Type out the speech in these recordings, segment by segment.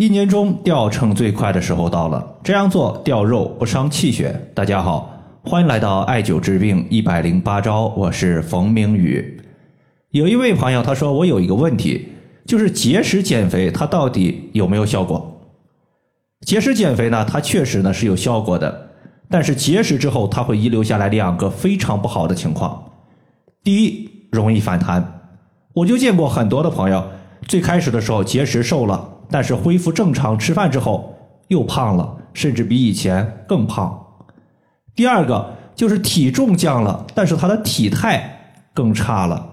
一年中掉秤最快的时候到了，这样做掉肉不伤气血。大家好，欢迎来到艾灸治病一百零八招，我是冯明宇。有一位朋友他说我有一个问题，就是节食减肥它到底有没有效果？节食减肥呢，它确实呢是有效果的，但是节食之后它会遗留下来两个非常不好的情况。第一，容易反弹。我就见过很多的朋友，最开始的时候节食瘦了。但是恢复正常吃饭之后又胖了，甚至比以前更胖。第二个就是体重降了，但是他的体态更差了。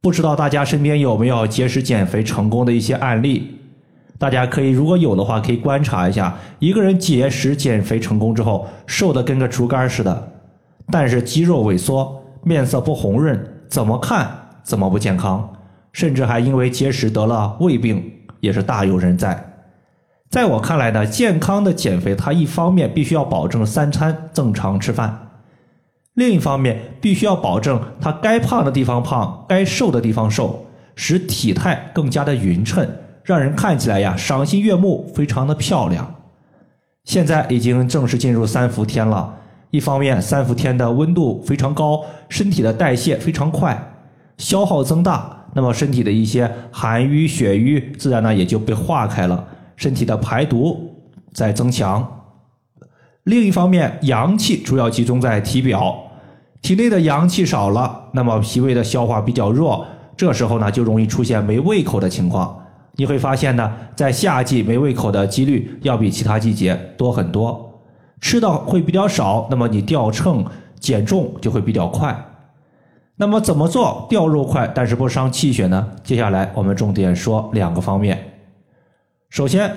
不知道大家身边有没有节食减肥成功的一些案例？大家可以如果有的话，可以观察一下，一个人节食减肥成功之后，瘦的跟个竹竿似的，但是肌肉萎缩，面色不红润，怎么看怎么不健康，甚至还因为节食得了胃病。也是大有人在。在我看来呢，健康的减肥，它一方面必须要保证三餐正常吃饭，另一方面必须要保证它该胖的地方胖，该瘦的地方瘦，使体态更加的匀称，让人看起来呀赏心悦目，非常的漂亮。现在已经正式进入三伏天了，一方面三伏天的温度非常高，身体的代谢非常快，消耗增大。那么身体的一些寒瘀血瘀自然呢也就被化开了，身体的排毒在增强。另一方面，阳气主要集中在体表，体内的阳气少了，那么脾胃的消化比较弱，这时候呢就容易出现没胃口的情况。你会发现呢，在夏季没胃口的几率要比其他季节多很多，吃的会比较少，那么你掉秤减重就会比较快。那么怎么做掉肉快，但是不伤气血呢？接下来我们重点说两个方面。首先，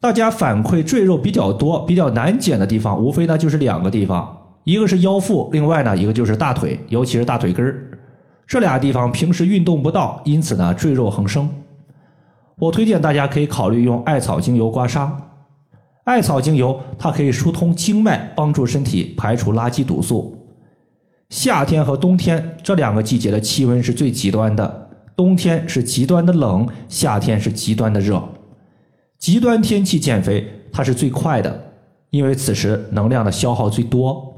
大家反馈赘肉比较多、比较难减的地方，无非呢就是两个地方，一个是腰腹，另外呢一个就是大腿，尤其是大腿根儿。这俩地方平时运动不到，因此呢赘肉横生。我推荐大家可以考虑用艾草精油刮痧。艾草精油它可以疏通经脉，帮助身体排除垃圾毒素。夏天和冬天这两个季节的气温是最极端的，冬天是极端的冷，夏天是极端的热。极端天气减肥它是最快的，因为此时能量的消耗最多。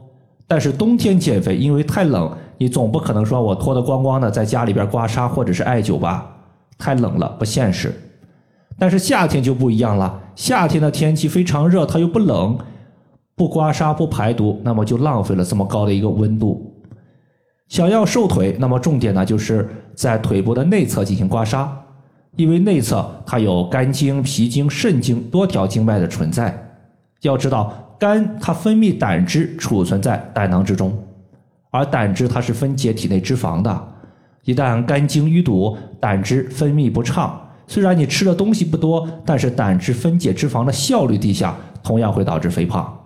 但是冬天减肥因为太冷，你总不可能说我脱得光光的在家里边刮痧或者是艾灸吧，太冷了不现实。但是夏天就不一样了，夏天的天气非常热，它又不冷，不刮痧不排毒，那么就浪费了这么高的一个温度。想要瘦腿，那么重点呢就是在腿部的内侧进行刮痧，因为内侧它有肝经、脾经、肾经多条经脉的存在。要知道，肝它分泌胆汁，储存在胆囊之中，而胆汁它是分解体内脂肪的。一旦肝经淤堵，胆汁分泌不畅，虽然你吃的东西不多，但是胆汁分解脂肪的效率低下，同样会导致肥胖。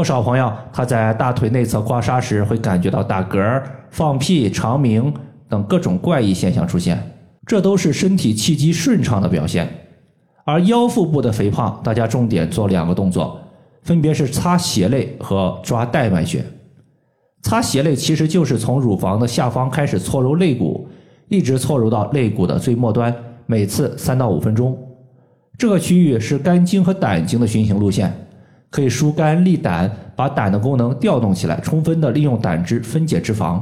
不少朋友他在大腿内侧刮痧时会感觉到打嗝、放屁、肠鸣等各种怪异现象出现，这都是身体气机顺畅的表现。而腰腹部的肥胖，大家重点做两个动作，分别是擦胁肋和抓带脉穴。擦胁肋其实就是从乳房的下方开始搓揉肋骨，一直搓揉到肋骨的最末端，每次三到五分钟。这个区域是肝经和胆经的循行路线。可以疏肝利胆，把胆的功能调动起来，充分的利用胆汁分解脂肪。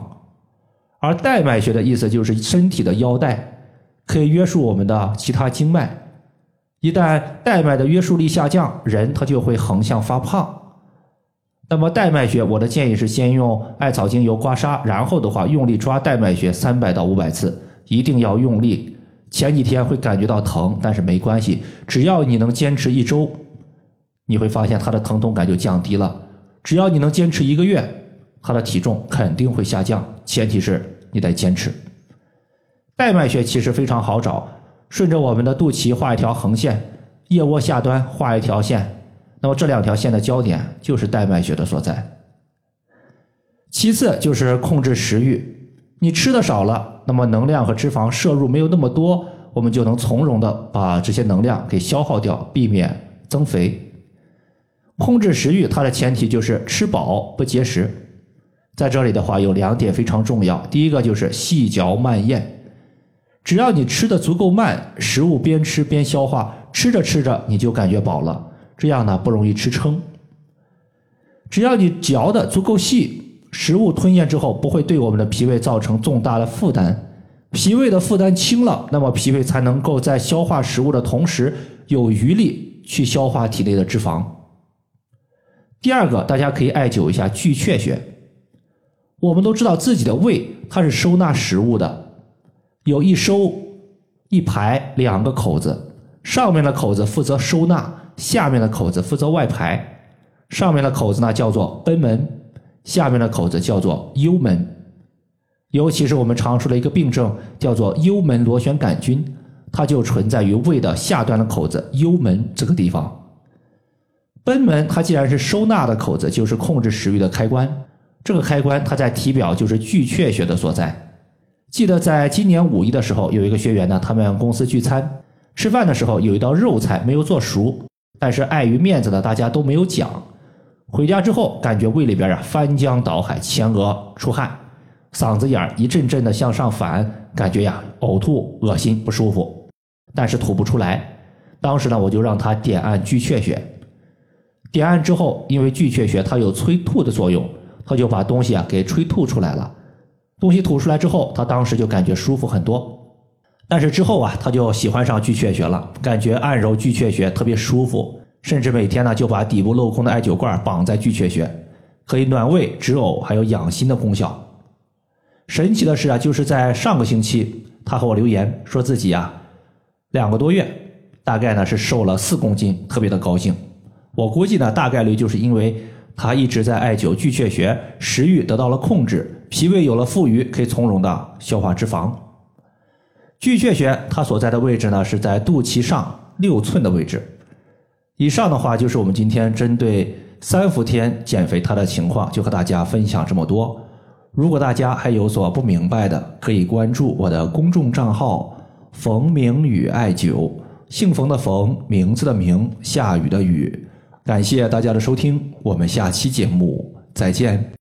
而带脉穴的意思就是身体的腰带，可以约束我们的其他经脉。一旦带脉的约束力下降，人他就会横向发胖。那么带脉穴，我的建议是先用艾草精油刮痧，然后的话用力抓带脉穴三百到五百次，一定要用力。前几天会感觉到疼，但是没关系，只要你能坚持一周。你会发现它的疼痛感就降低了。只要你能坚持一个月，它的体重肯定会下降。前提是你得坚持。带脉穴其实非常好找，顺着我们的肚脐画一条横线，腋窝下端画一条线，那么这两条线的交点就是带脉穴的所在。其次就是控制食欲，你吃的少了，那么能量和脂肪摄入没有那么多，我们就能从容的把这些能量给消耗掉，避免增肥。控制食欲，它的前提就是吃饱不节食。在这里的话，有两点非常重要。第一个就是细嚼慢咽，只要你吃的足够慢，食物边吃边消化，吃着吃着你就感觉饱了，这样呢不容易吃撑。只要你嚼的足够细，食物吞咽之后不会对我们的脾胃造成重大的负担。脾胃的负担轻了，那么脾胃才能够在消化食物的同时有余力去消化体内的脂肪。第二个，大家可以艾灸一下巨阙穴。我们都知道自己的胃它是收纳食物的，有一收一排两个口子，上面的口子负责收纳，下面的口子负责外排。上面的口子呢叫做贲门，下面的口子叫做幽门。尤其是我们常说的一个病症，叫做幽门螺旋杆菌，它就存在于胃的下端的口子幽门这个地方。贲门它既然是收纳的口子，就是控制食欲的开关。这个开关它在体表就是巨阙穴的所在。记得在今年五一的时候，有一个学员呢，他们公司聚餐，吃饭的时候有一道肉菜没有做熟，但是碍于面子呢，大家都没有讲。回家之后，感觉胃里边啊翻江倒海，前额出汗。嗓子眼儿一阵阵的向上反，感觉呀呕吐、恶心、不舒服，但是吐不出来。当时呢，我就让他点按巨阙穴。点按之后，因为巨阙穴它有催吐的作用，他就把东西啊给催吐出来了。东西吐出来之后，他当时就感觉舒服很多。但是之后啊，他就喜欢上巨阙穴了，感觉按揉巨阙穴特别舒服，甚至每天呢就把底部镂空的艾灸罐绑在巨阙穴，可以暖胃止呕，还有养心的功效。神奇的是啊，就是在上个星期，他和我留言说自己啊，两个多月，大概呢是瘦了四公斤，特别的高兴。我估计呢，大概率就是因为他一直在艾灸巨阙穴，食欲得到了控制，脾胃有了富余，可以从容的消化脂肪。巨阙穴它所在的位置呢，是在肚脐上六寸的位置。以上的话就是我们今天针对三伏天减肥它的情况，就和大家分享这么多。如果大家还有所不明白的，可以关注我的公众账号“冯明宇艾灸”，姓冯的冯，名字的名，下雨的雨。感谢大家的收听，我们下期节目再见。